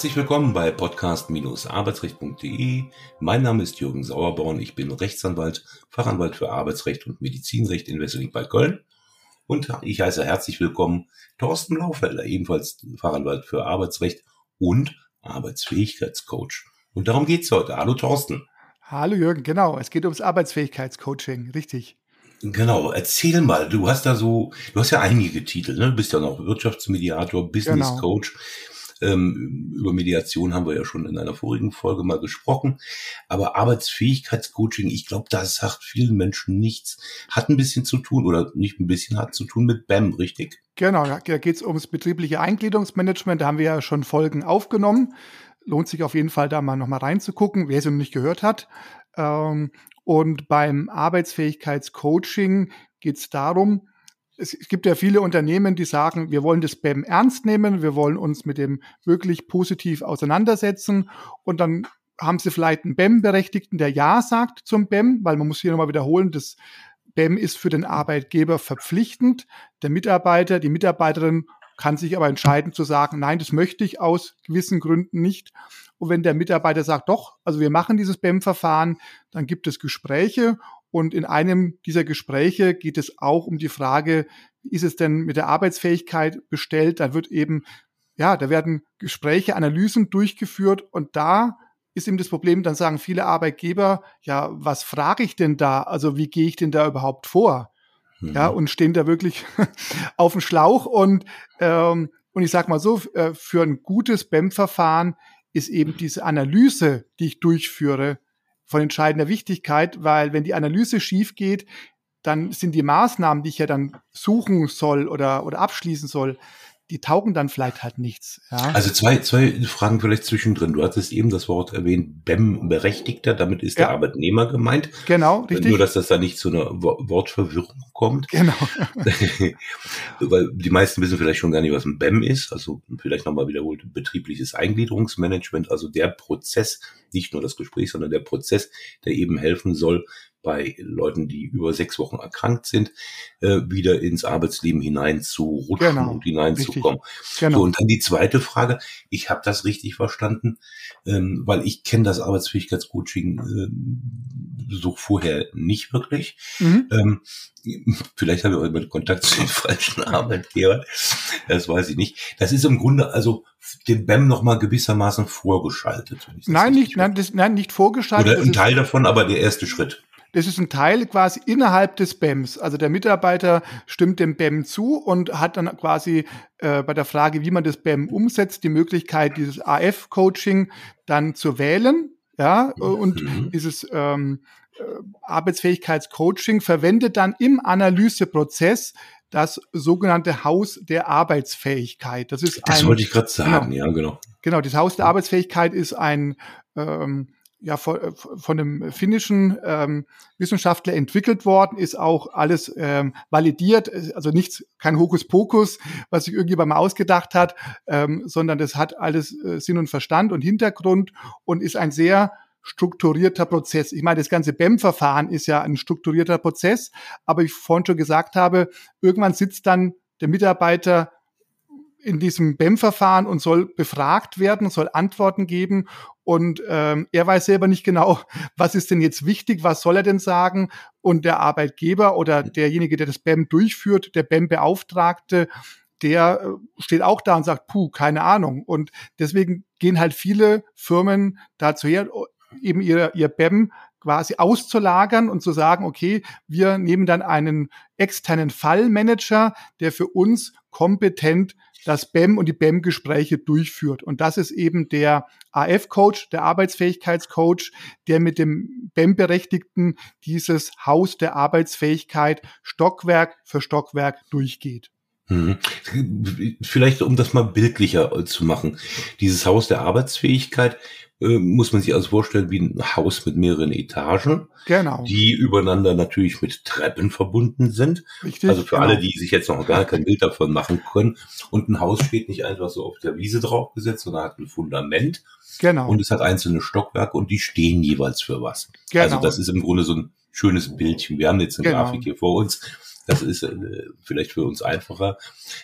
Herzlich willkommen bei podcast-arbeitsrecht.de. Mein Name ist Jürgen Sauerborn. Ich bin Rechtsanwalt, Fachanwalt für Arbeitsrecht und Medizinrecht in Wesseling bei Köln. Und ich heiße herzlich willkommen Thorsten Laufelder, ebenfalls Fachanwalt für Arbeitsrecht und Arbeitsfähigkeitscoach. Und darum geht's heute. Hallo Thorsten. Hallo Jürgen, genau. Es geht ums Arbeitsfähigkeitscoaching, richtig. Genau, erzähl mal, du hast da so, du hast ja einige Titel, ne? Du bist ja noch Wirtschaftsmediator, Business genau. Coach. Ähm, über Mediation haben wir ja schon in einer vorigen Folge mal gesprochen. Aber Arbeitsfähigkeitscoaching, ich glaube, das sagt vielen Menschen nichts. Hat ein bisschen zu tun oder nicht ein bisschen, hat zu tun mit BAM, richtig? Genau, da geht es ums betriebliche Eingliederungsmanagement. Da haben wir ja schon Folgen aufgenommen. Lohnt sich auf jeden Fall da mal nochmal reinzugucken, wer es noch nicht gehört hat. Ähm, und beim Arbeitsfähigkeitscoaching geht es darum, es gibt ja viele Unternehmen, die sagen, wir wollen das BEM ernst nehmen, wir wollen uns mit dem wirklich positiv auseinandersetzen und dann haben sie vielleicht einen BEM-Berechtigten, der Ja sagt zum BEM, weil man muss hier nochmal wiederholen, das BEM ist für den Arbeitgeber verpflichtend. Der Mitarbeiter, die Mitarbeiterin kann sich aber entscheiden zu sagen, nein, das möchte ich aus gewissen Gründen nicht. Und wenn der Mitarbeiter sagt, doch, also wir machen dieses BEM-Verfahren, dann gibt es Gespräche und in einem dieser Gespräche geht es auch um die Frage, wie ist es denn mit der Arbeitsfähigkeit bestellt? Da wird eben, ja, da werden Gespräche, Analysen durchgeführt und da ist eben das Problem, dann sagen viele Arbeitgeber, ja, was frage ich denn da? Also wie gehe ich denn da überhaupt vor? Mhm. Ja, und stehen da wirklich auf dem Schlauch und, ähm, und ich sag mal so, äh, für ein gutes BEM-Verfahren ist eben diese Analyse, die ich durchführe, von entscheidender Wichtigkeit, weil wenn die Analyse schief geht, dann sind die Maßnahmen, die ich ja dann suchen soll oder, oder abschließen soll, die taugen dann vielleicht halt nichts. Ja? Also zwei, zwei Fragen vielleicht zwischendrin. Du hattest eben das Wort erwähnt, BEM-Berechtigter, damit ist ja. der Arbeitnehmer gemeint. Genau, richtig. Nur, dass das da nicht zu einer Wortverwirrung kommt. Genau. Weil die meisten wissen vielleicht schon gar nicht, was ein BEM ist. Also vielleicht nochmal wiederholt, betriebliches Eingliederungsmanagement, also der Prozess, nicht nur das Gespräch, sondern der Prozess, der eben helfen soll, bei Leuten, die über sechs Wochen erkrankt sind, äh, wieder ins Arbeitsleben hineinzurutschen genau, und hineinzukommen. Genau. So, und dann die zweite Frage, ich habe das richtig verstanden, ähm, weil ich kenne das Arbeitsfähigkeitscoaching äh, so vorher nicht wirklich. Mhm. Ähm, vielleicht habe ich auch immer Kontakt zu den falschen Arbeitgebern, das weiß ich nicht. Das ist im Grunde also den BEM nochmal gewissermaßen vorgeschaltet. nein, nicht, nein, das, nein, nicht vorgeschaltet. Oder ein Teil davon, aber der erste Schritt. Das ist ein Teil quasi innerhalb des BEMs. Also der Mitarbeiter stimmt dem BEM zu und hat dann quasi äh, bei der Frage, wie man das BEM umsetzt, die Möglichkeit, dieses AF-Coaching dann zu wählen. Ja, und mhm. dieses ähm, äh, Arbeitsfähigkeitscoaching verwendet dann im Analyseprozess das sogenannte Haus der Arbeitsfähigkeit. Das ist das ein, wollte ich gerade sagen, genau, ja, genau. Genau, das Haus der Arbeitsfähigkeit ist ein ähm, ja von, äh, von einem finnischen ähm, Wissenschaftler entwickelt worden, ist auch alles ähm, validiert, also nichts, kein Hokuspokus, was sich irgendjemand mal ausgedacht hat, ähm, sondern das hat alles äh, Sinn und Verstand und Hintergrund und ist ein sehr strukturierter Prozess. Ich meine, das ganze BEM-Verfahren ist ja ein strukturierter Prozess, aber ich vorhin schon gesagt habe, irgendwann sitzt dann der Mitarbeiter in diesem BEM-Verfahren und soll befragt werden, soll Antworten geben. Und ähm, er weiß selber nicht genau, was ist denn jetzt wichtig, was soll er denn sagen. Und der Arbeitgeber oder derjenige, der das BEM durchführt, der BEM-Beauftragte, der äh, steht auch da und sagt, puh, keine Ahnung. Und deswegen gehen halt viele Firmen dazu her, eben ihr, ihr BEM quasi auszulagern und zu sagen, okay, wir nehmen dann einen externen Fallmanager, der für uns kompetent das BEM und die BEM-Gespräche durchführt. Und das ist eben der AF-Coach, der Arbeitsfähigkeitscoach, der mit dem BEM-Berechtigten dieses Haus der Arbeitsfähigkeit Stockwerk für Stockwerk durchgeht. Mhm. Vielleicht, um das mal bildlicher äh, zu machen. Dieses Haus der Arbeitsfähigkeit äh, muss man sich also vorstellen wie ein Haus mit mehreren Etagen, genau. die übereinander natürlich mit Treppen verbunden sind. Richtig, also für genau. alle, die sich jetzt noch gar kein Bild davon machen können. Und ein Haus steht nicht einfach so auf der Wiese draufgesetzt, sondern hat ein Fundament. Genau. Und es hat einzelne Stockwerke und die stehen jeweils für was. Genau. Also das ist im Grunde so ein schönes Bildchen. Wir haben jetzt eine genau. Grafik hier vor uns. Das ist äh, vielleicht für uns einfacher.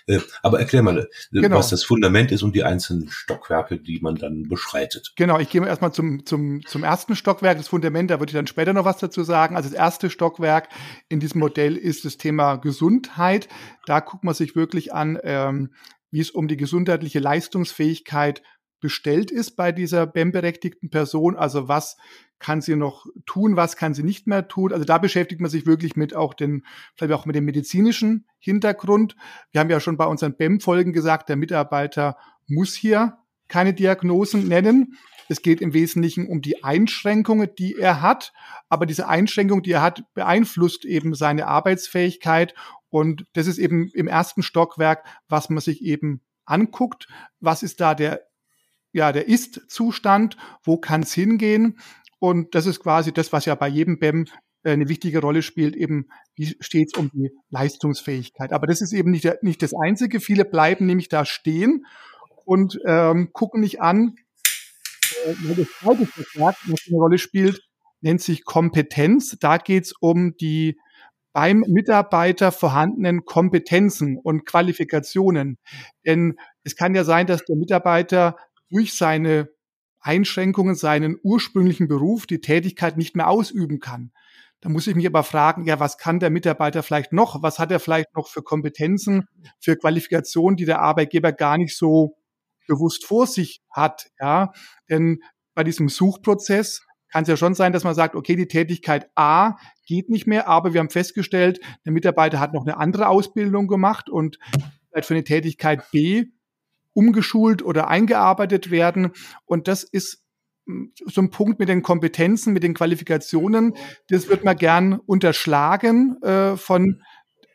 Äh, aber erklär mal, äh, genau. was das Fundament ist und die einzelnen Stockwerke, die man dann beschreitet. Genau, ich gehe erstmal zum, zum, zum ersten Stockwerk, das Fundament, da würde ich dann später noch was dazu sagen. Also das erste Stockwerk in diesem Modell ist das Thema Gesundheit. Da guckt man sich wirklich an, ähm, wie es um die gesundheitliche Leistungsfähigkeit bestellt ist bei dieser BEM-berechtigten Person. Also was kann sie noch tun, was kann sie nicht mehr tun. Also da beschäftigt man sich wirklich mit auch den, vielleicht auch mit dem medizinischen Hintergrund. Wir haben ja schon bei unseren BEM-Folgen gesagt, der Mitarbeiter muss hier keine Diagnosen nennen. Es geht im Wesentlichen um die Einschränkungen, die er hat. Aber diese Einschränkung, die er hat, beeinflusst eben seine Arbeitsfähigkeit. Und das ist eben im ersten Stockwerk, was man sich eben anguckt. Was ist da der ja, der Ist-Zustand, wo kann es hingehen? Und das ist quasi das, was ja bei jedem BEM äh, eine wichtige Rolle spielt, eben wie steht es um die Leistungsfähigkeit. Aber das ist eben nicht, nicht das Einzige. Viele bleiben nämlich da stehen und ähm, gucken nicht an, äh, das zweite Vertrag, was eine Rolle spielt, nennt sich Kompetenz. Da geht es um die beim Mitarbeiter vorhandenen Kompetenzen und Qualifikationen. Denn es kann ja sein, dass der Mitarbeiter durch seine Einschränkungen seinen ursprünglichen Beruf, die Tätigkeit nicht mehr ausüben kann. Da muss ich mich aber fragen, ja, was kann der Mitarbeiter vielleicht noch? Was hat er vielleicht noch für Kompetenzen, für Qualifikationen, die der Arbeitgeber gar nicht so bewusst vor sich hat? Ja, denn bei diesem Suchprozess kann es ja schon sein, dass man sagt, okay, die Tätigkeit A geht nicht mehr, aber wir haben festgestellt, der Mitarbeiter hat noch eine andere Ausbildung gemacht und vielleicht für eine Tätigkeit B umgeschult oder eingearbeitet werden. Und das ist hm, so ein Punkt mit den Kompetenzen, mit den Qualifikationen. Das wird man gern unterschlagen äh, von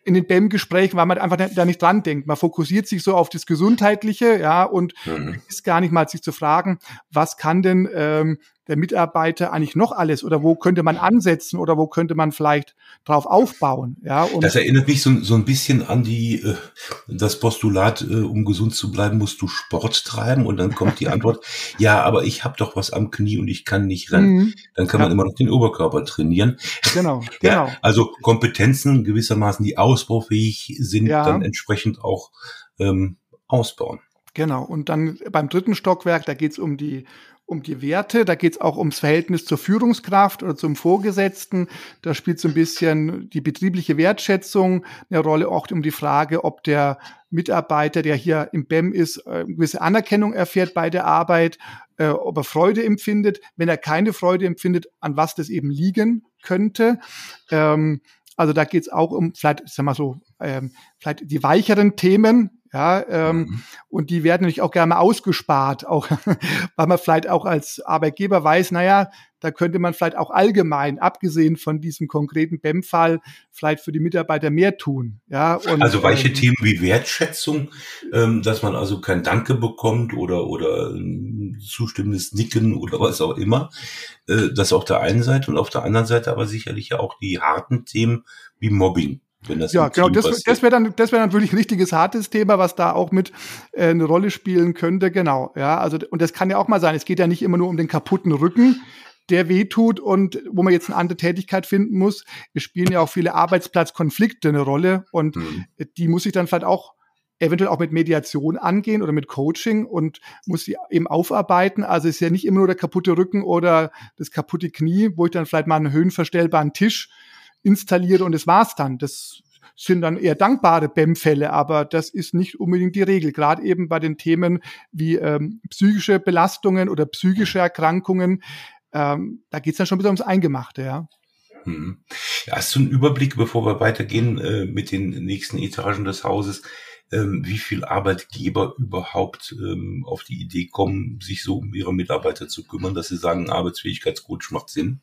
in den BEM-Gesprächen, weil man einfach da nicht dran denkt. Man fokussiert sich so auf das Gesundheitliche, ja, und mhm. ist gar nicht mal sich zu fragen, was kann denn ähm, der Mitarbeiter eigentlich noch alles oder wo könnte man ansetzen oder wo könnte man vielleicht drauf aufbauen. Ja, und das erinnert mich so, so ein bisschen an die äh, das Postulat, äh, um gesund zu bleiben, musst du Sport treiben und dann kommt die Antwort, ja, aber ich habe doch was am Knie und ich kann nicht rennen. Mhm. Dann kann ja. man immer noch den Oberkörper trainieren. Genau, ja, genau. Also Kompetenzen gewissermaßen, die ausbaufähig sind, ja. dann entsprechend auch ähm, ausbauen. Genau. Und dann beim dritten Stockwerk, da geht es um die um die Werte, da geht es auch ums Verhältnis zur Führungskraft oder zum Vorgesetzten. Da spielt so ein bisschen die betriebliche Wertschätzung eine Rolle, auch um die Frage, ob der Mitarbeiter, der hier im BEM ist, äh, eine gewisse Anerkennung erfährt bei der Arbeit, äh, ob er Freude empfindet. Wenn er keine Freude empfindet, an was das eben liegen könnte. Ähm, also da geht es auch um vielleicht, sag mal so, ähm, vielleicht die weicheren Themen, ja, ähm, mhm. und die werden natürlich auch gerne mal ausgespart, auch weil man vielleicht auch als Arbeitgeber weiß, naja, da könnte man vielleicht auch allgemein, abgesehen von diesem konkreten BEM-Fall, vielleicht für die Mitarbeiter mehr tun. Ja, und, also weiche ähm, Themen wie Wertschätzung, ähm, dass man also kein Danke bekommt oder oder ein zustimmendes Nicken oder was auch immer. Äh, das auf der einen Seite und auf der anderen Seite aber sicherlich auch die harten Themen wie Mobbing. Ja, genau, das, das wäre dann, das wäre dann wirklich ein richtiges hartes Thema, was da auch mit äh, eine Rolle spielen könnte. Genau, ja, also und das kann ja auch mal sein. Es geht ja nicht immer nur um den kaputten Rücken, der wehtut und wo man jetzt eine andere Tätigkeit finden muss. Es spielen ja auch viele Arbeitsplatzkonflikte eine Rolle und mhm. die muss ich dann vielleicht auch eventuell auch mit Mediation angehen oder mit Coaching und muss die eben aufarbeiten. Also es ist ja nicht immer nur der kaputte Rücken oder das kaputte Knie, wo ich dann vielleicht mal einen höhenverstellbaren Tisch installiere und es war's dann. Das sind dann eher dankbare BEM-Fälle, aber das ist nicht unbedingt die Regel. Gerade eben bei den Themen wie ähm, psychische Belastungen oder psychische Erkrankungen, ähm, da geht's dann schon wieder ums Eingemachte, ja. Hm. Hast du einen Überblick, bevor wir weitergehen äh, mit den nächsten Etagen des Hauses, ähm, wie viel Arbeitgeber überhaupt ähm, auf die Idee kommen, sich so um ihre Mitarbeiter zu kümmern, dass sie sagen, Arbeitsfähigkeitscoach macht Sinn?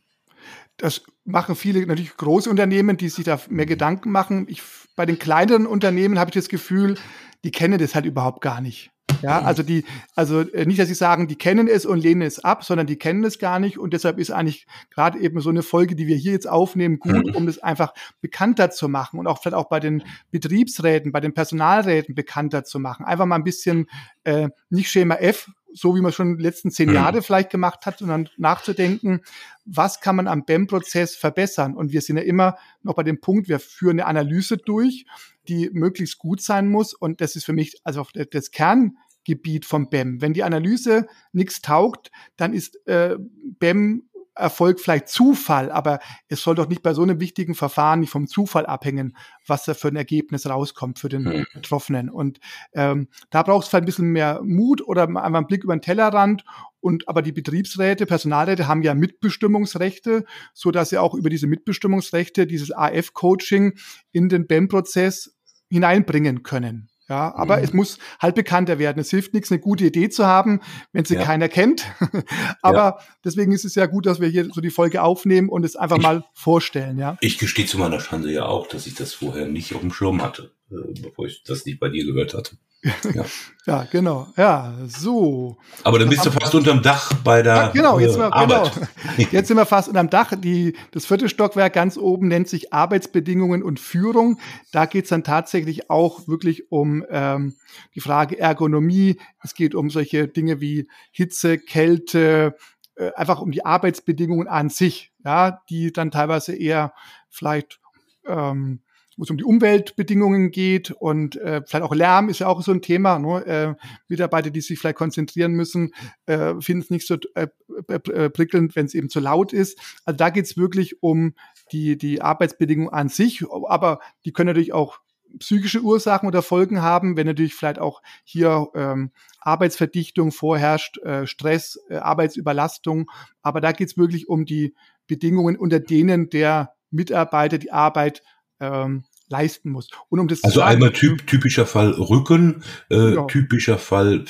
Das machen viele natürlich große Unternehmen, die sich da mehr Gedanken machen. Ich, bei den kleineren Unternehmen habe ich das Gefühl, die kennen das halt überhaupt gar nicht. Ja, also die, also äh, nicht, dass sie sagen, die kennen es und lehnen es ab, sondern die kennen es gar nicht und deshalb ist eigentlich gerade eben so eine Folge, die wir hier jetzt aufnehmen, gut, mhm. um das einfach bekannter zu machen und auch vielleicht auch bei den Betriebsräten, bei den Personalräten bekannter zu machen. Einfach mal ein bisschen äh, nicht Schema F, so wie man schon die letzten zehn mhm. Jahre vielleicht gemacht hat, sondern nachzudenken, was kann man am BEM-Prozess verbessern? Und wir sind ja immer noch bei dem Punkt, wir führen eine Analyse durch, die möglichst gut sein muss. Und das ist für mich also das Kerngebiet vom BEM. Wenn die Analyse nichts taugt, dann ist äh, BEM Erfolg vielleicht Zufall, aber es soll doch nicht bei so einem wichtigen Verfahren nicht vom Zufall abhängen, was da für ein Ergebnis rauskommt für den mhm. Betroffenen. Und ähm, da braucht es vielleicht ein bisschen mehr Mut oder einfach einen Blick über den Tellerrand. Und aber die Betriebsräte, Personalräte haben ja Mitbestimmungsrechte, so dass sie auch über diese Mitbestimmungsrechte dieses AF-Coaching in den BEM-Prozess hineinbringen können. Ja, aber mhm. es muss halt bekannter werden. Es hilft nichts, eine gute Idee zu haben, wenn sie ja. keiner kennt. aber ja. deswegen ist es ja gut, dass wir hier so die Folge aufnehmen und es einfach ich, mal vorstellen, ja. Ich gestehe zu meiner Schande ja auch, dass ich das vorher nicht auf dem Schirm hatte, bevor ich das nicht bei dir gehört hatte. Ja. ja, genau. Ja, so. Aber dann bist du fast unterm Dach bei der ja, genau, jetzt, äh, wir, genau. jetzt sind wir fast unterm Dach. Die, das vierte Stockwerk ganz oben nennt sich Arbeitsbedingungen und Führung. Da geht es dann tatsächlich auch wirklich um ähm, die Frage Ergonomie. Es geht um solche Dinge wie Hitze, Kälte, äh, einfach um die Arbeitsbedingungen an sich, ja, die dann teilweise eher vielleicht ähm, wo es um die Umweltbedingungen geht und äh, vielleicht auch Lärm ist ja auch so ein Thema. Ne? Äh, Mitarbeiter, die sich vielleicht konzentrieren müssen, äh, finden es nicht so äh, äh, prickelnd, wenn es eben zu laut ist. Also da geht es wirklich um die, die Arbeitsbedingungen an sich, aber die können natürlich auch psychische Ursachen oder Folgen haben, wenn natürlich vielleicht auch hier ähm, Arbeitsverdichtung vorherrscht, äh, Stress, äh, Arbeitsüberlastung. Aber da geht es wirklich um die Bedingungen, unter denen der Mitarbeiter die Arbeit ähm, leisten muss. Und um das also einmal typ, typischer Fall Rücken, äh, ja. typischer Fall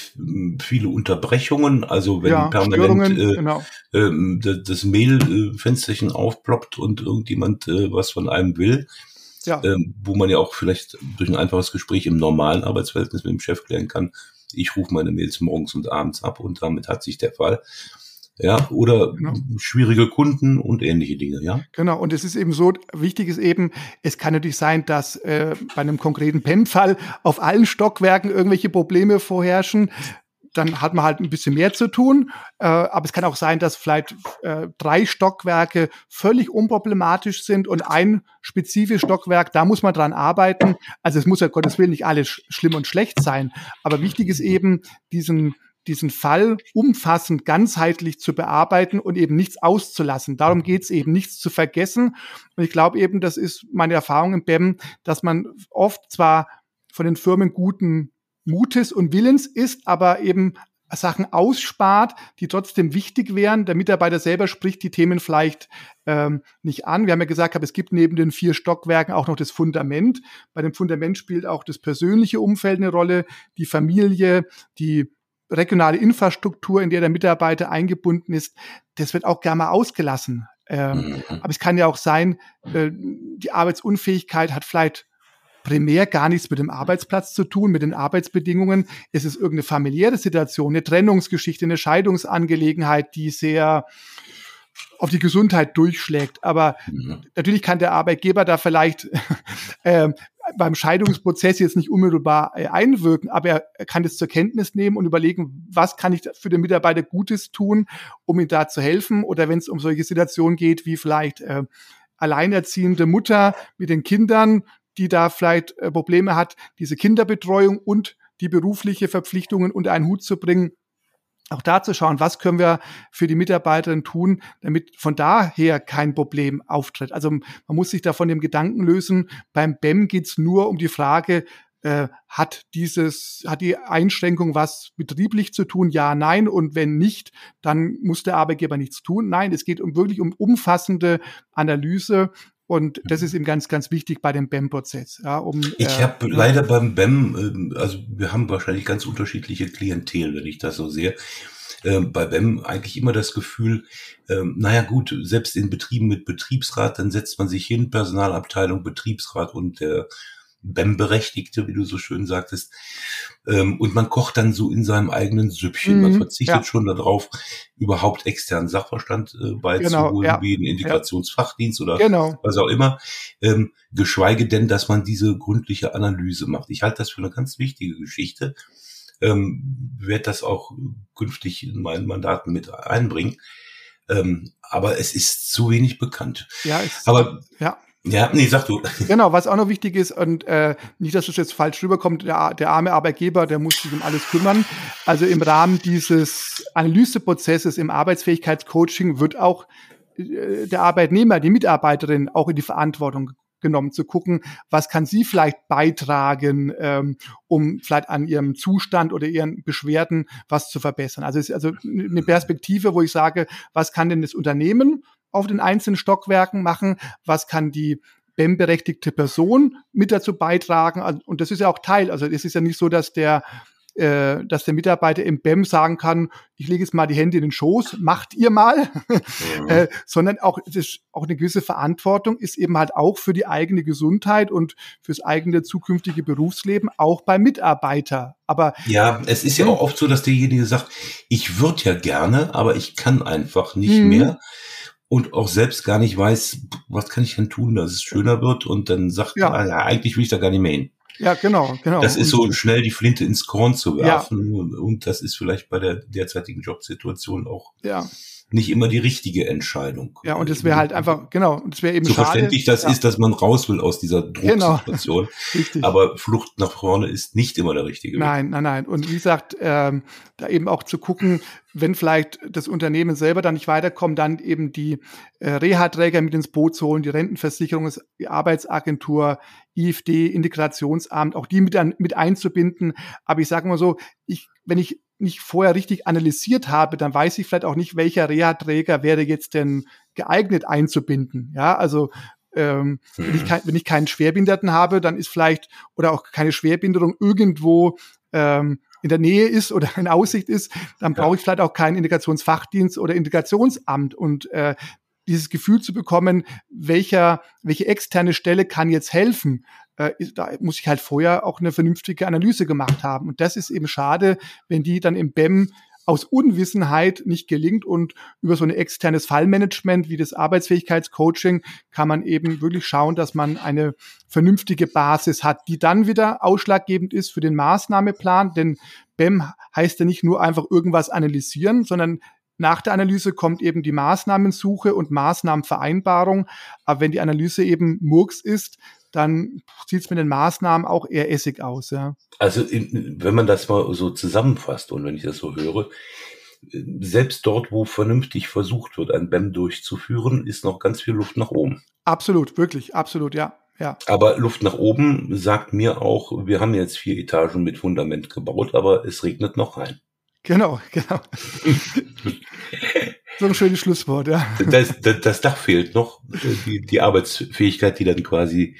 viele Unterbrechungen, also wenn ja, permanent äh, genau. äh, das Mailfensterchen aufploppt und irgendjemand äh, was von einem will, ja. ähm, wo man ja auch vielleicht durch ein einfaches Gespräch im normalen Arbeitsverhältnis mit dem Chef klären kann, ich rufe meine Mails morgens und abends ab und damit hat sich der Fall ja, oder genau. schwierige Kunden und ähnliche Dinge, ja. Genau, und es ist eben so, wichtig ist eben, es kann natürlich sein, dass äh, bei einem konkreten PEM-Fall auf allen Stockwerken irgendwelche Probleme vorherrschen. Dann hat man halt ein bisschen mehr zu tun. Äh, aber es kann auch sein, dass vielleicht äh, drei Stockwerke völlig unproblematisch sind und ein spezifisches Stockwerk, da muss man dran arbeiten. Also es muss ja Gottes Willen nicht alles sch schlimm und schlecht sein. Aber wichtig ist eben, diesen diesen Fall umfassend, ganzheitlich zu bearbeiten und eben nichts auszulassen. Darum geht es eben, nichts zu vergessen. Und ich glaube eben, das ist meine Erfahrung im BEM, dass man oft zwar von den Firmen guten Mutes und Willens ist, aber eben Sachen ausspart, die trotzdem wichtig wären. Der Mitarbeiter selber spricht die Themen vielleicht ähm, nicht an. Wir haben ja gesagt, es gibt neben den vier Stockwerken auch noch das Fundament. Bei dem Fundament spielt auch das persönliche Umfeld eine Rolle, die Familie, die regionale Infrastruktur, in der der Mitarbeiter eingebunden ist, das wird auch gerne mal ausgelassen. Ähm, mhm. Aber es kann ja auch sein, äh, die Arbeitsunfähigkeit hat vielleicht primär gar nichts mit dem Arbeitsplatz zu tun, mit den Arbeitsbedingungen. Es ist irgendeine familiäre Situation, eine Trennungsgeschichte, eine Scheidungsangelegenheit, die sehr auf die Gesundheit durchschlägt. Aber mhm. natürlich kann der Arbeitgeber da vielleicht äh, beim Scheidungsprozess jetzt nicht unmittelbar äh, einwirken, aber er kann es zur Kenntnis nehmen und überlegen, was kann ich für den Mitarbeiter Gutes tun, um ihm da zu helfen. Oder wenn es um solche Situationen geht, wie vielleicht äh, alleinerziehende Mutter mit den Kindern, die da vielleicht äh, Probleme hat, diese Kinderbetreuung und die berufliche Verpflichtungen unter einen Hut zu bringen, auch da zu schauen, was können wir für die Mitarbeiterin tun, damit von daher kein Problem auftritt. Also man muss sich da von dem Gedanken lösen, beim BEM geht's nur um die Frage, äh, hat dieses, hat die Einschränkung was betrieblich zu tun? Ja, nein. Und wenn nicht, dann muss der Arbeitgeber nichts tun. Nein, es geht um wirklich um umfassende Analyse und das ist eben ganz, ganz wichtig bei dem BEM-Prozess. Ja, um, ich äh, habe leider beim BEM, äh, also wir haben wahrscheinlich ganz unterschiedliche Klientel, wenn ich das so sehe. Äh, bei BEM eigentlich immer das Gefühl, äh, naja gut, selbst in Betrieben mit Betriebsrat, dann setzt man sich hin, Personalabteilung, Betriebsrat und der BEM-Berechtigte, wie du so schön sagtest. Ähm, und man kocht dann so in seinem eigenen Süppchen. Man mhm, verzichtet ja. schon darauf, überhaupt externen Sachverstand äh, beizuholen, genau, ja. wie einen Integrationsfachdienst oder genau. was auch immer. Ähm, geschweige denn, dass man diese gründliche Analyse macht. Ich halte das für eine ganz wichtige Geschichte. Ähm, werde das auch künftig in meinen Mandaten mit einbringen. Ähm, aber es ist zu wenig bekannt. Ja, aber ja. Ja, nee, sag du. Genau, was auch noch wichtig ist, und äh, nicht, dass es jetzt falsch rüberkommt, der, der arme Arbeitgeber, der muss sich um alles kümmern. Also im Rahmen dieses Analyseprozesses im Arbeitsfähigkeitscoaching wird auch äh, der Arbeitnehmer, die Mitarbeiterin auch in die Verantwortung genommen, zu gucken, was kann sie vielleicht beitragen, ähm, um vielleicht an ihrem Zustand oder ihren Beschwerden was zu verbessern. Also es ist also eine Perspektive, wo ich sage, was kann denn das Unternehmen auf den einzelnen Stockwerken machen, was kann die BEM-berechtigte Person mit dazu beitragen. Also, und das ist ja auch Teil. Also es ist ja nicht so, dass der äh, dass der Mitarbeiter im BEM sagen kann, ich lege jetzt mal die Hände in den Schoß, macht ihr mal, mhm. äh, sondern auch, das, auch eine gewisse Verantwortung ist eben halt auch für die eigene Gesundheit und fürs eigene zukünftige Berufsleben, auch bei Mitarbeiter. Aber ja, es ist ja auch oft so, dass derjenige sagt, ich würde ja gerne, aber ich kann einfach nicht mhm. mehr und auch selbst gar nicht weiß, was kann ich denn tun, dass es schöner wird und dann sagt, ja. ah, ja eigentlich will ich da gar nicht mehr hin. Ja, genau, genau. Das ist so schnell die Flinte ins Korn zu werfen ja. und, und, das ist vielleicht bei der derzeitigen Jobsituation auch ja nicht immer die richtige Entscheidung. Ja, und es wäre halt einfach, genau, und es wäre eben so schade. verständlich das ja. ist, dass man raus will aus dieser genau. Drucksituation. Genau. Aber Flucht nach vorne ist nicht immer der richtige Weg. Nein, nein, nein. Und wie gesagt, ähm, da eben auch zu gucken, wenn vielleicht das Unternehmen selber dann nicht weiterkommt, dann eben die äh, Reha-Träger mit ins Boot zu holen, die Rentenversicherung, die Arbeitsagentur, IFD, Integrationsamt, auch die mit, an, mit einzubinden. Aber ich sage mal so, ich, wenn ich nicht vorher richtig analysiert habe, dann weiß ich vielleicht auch nicht, welcher Reha-Träger wäre jetzt denn geeignet einzubinden. Ja, also ähm, hm. wenn, ich kein, wenn ich keinen Schwerbehinderten habe, dann ist vielleicht oder auch keine Schwerbehinderung irgendwo ähm, in der Nähe ist oder in Aussicht ist, dann brauche ich vielleicht auch keinen Integrationsfachdienst oder Integrationsamt. Und äh, dieses Gefühl zu bekommen, welcher, welche externe Stelle kann jetzt helfen, äh, da muss ich halt vorher auch eine vernünftige Analyse gemacht haben. Und das ist eben schade, wenn die dann im BEM aus Unwissenheit nicht gelingt und über so ein externes Fallmanagement wie das Arbeitsfähigkeitscoaching kann man eben wirklich schauen, dass man eine vernünftige Basis hat, die dann wieder ausschlaggebend ist für den Maßnahmeplan, denn BEM heißt ja nicht nur einfach irgendwas analysieren, sondern nach der Analyse kommt eben die Maßnahmensuche und Maßnahmenvereinbarung. Aber wenn die Analyse eben Murks ist, dann sieht es mit den Maßnahmen auch eher essig aus. Ja. Also wenn man das mal so zusammenfasst und wenn ich das so höre, selbst dort, wo vernünftig versucht wird, ein BEM durchzuführen, ist noch ganz viel Luft nach oben. Absolut, wirklich, absolut, ja. Ja. Aber Luft nach oben sagt mir auch, wir haben jetzt vier Etagen mit Fundament gebaut, aber es regnet noch rein. Genau, genau. so ein schönes Schlusswort, ja. Das, das, das Dach fehlt noch, die, die Arbeitsfähigkeit, die dann quasi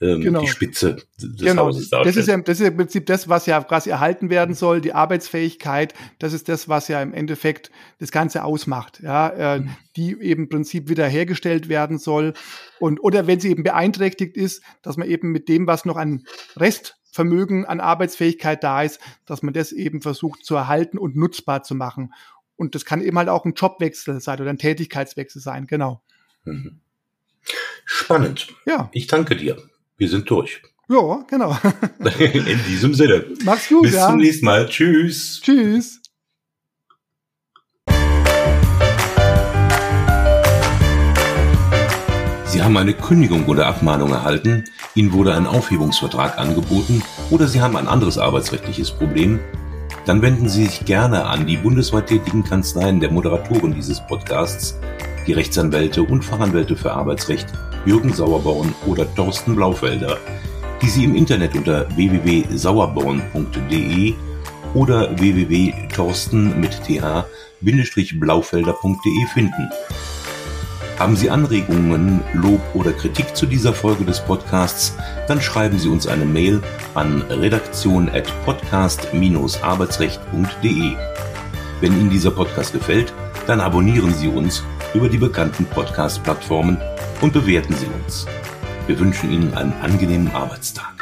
ähm, genau. die Spitze des genau. Hauses darstellt. Das ist, ja, das ist ja im Prinzip das, was ja quasi erhalten werden soll, die Arbeitsfähigkeit. Das ist das, was ja im Endeffekt das Ganze ausmacht, ja, äh, mhm. die eben im Prinzip wiederhergestellt werden soll. Und, oder wenn sie eben beeinträchtigt ist, dass man eben mit dem, was noch an Restvermögen an Arbeitsfähigkeit da ist, dass man das eben versucht zu erhalten und nutzbar zu machen. Und das kann eben halt auch ein Jobwechsel sein oder ein Tätigkeitswechsel sein, genau. Mhm. Spannend. Ja. Ich danke dir. Wir sind durch. Ja, genau. In diesem Sinne. Mach's gut. Bis ja. zum nächsten Mal. Tschüss. Tschüss. Sie haben eine Kündigung oder Abmahnung erhalten, Ihnen wurde ein Aufhebungsvertrag angeboten oder Sie haben ein anderes arbeitsrechtliches Problem, dann wenden Sie sich gerne an die bundesweit tätigen Kanzleien der Moderatoren dieses Podcasts, die Rechtsanwälte und Fachanwälte für Arbeitsrecht Jürgen Sauerborn oder Thorsten Blaufelder, die Sie im Internet unter www.sauerborn.de oder www.torsten mit th-blaufelder.de finden. Haben Sie Anregungen, Lob oder Kritik zu dieser Folge des Podcasts, dann schreiben Sie uns eine Mail an redaktion.podcast-arbeitsrecht.de. Wenn Ihnen dieser Podcast gefällt, dann abonnieren Sie uns über die bekannten Podcast-Plattformen und bewerten Sie uns. Wir wünschen Ihnen einen angenehmen Arbeitstag.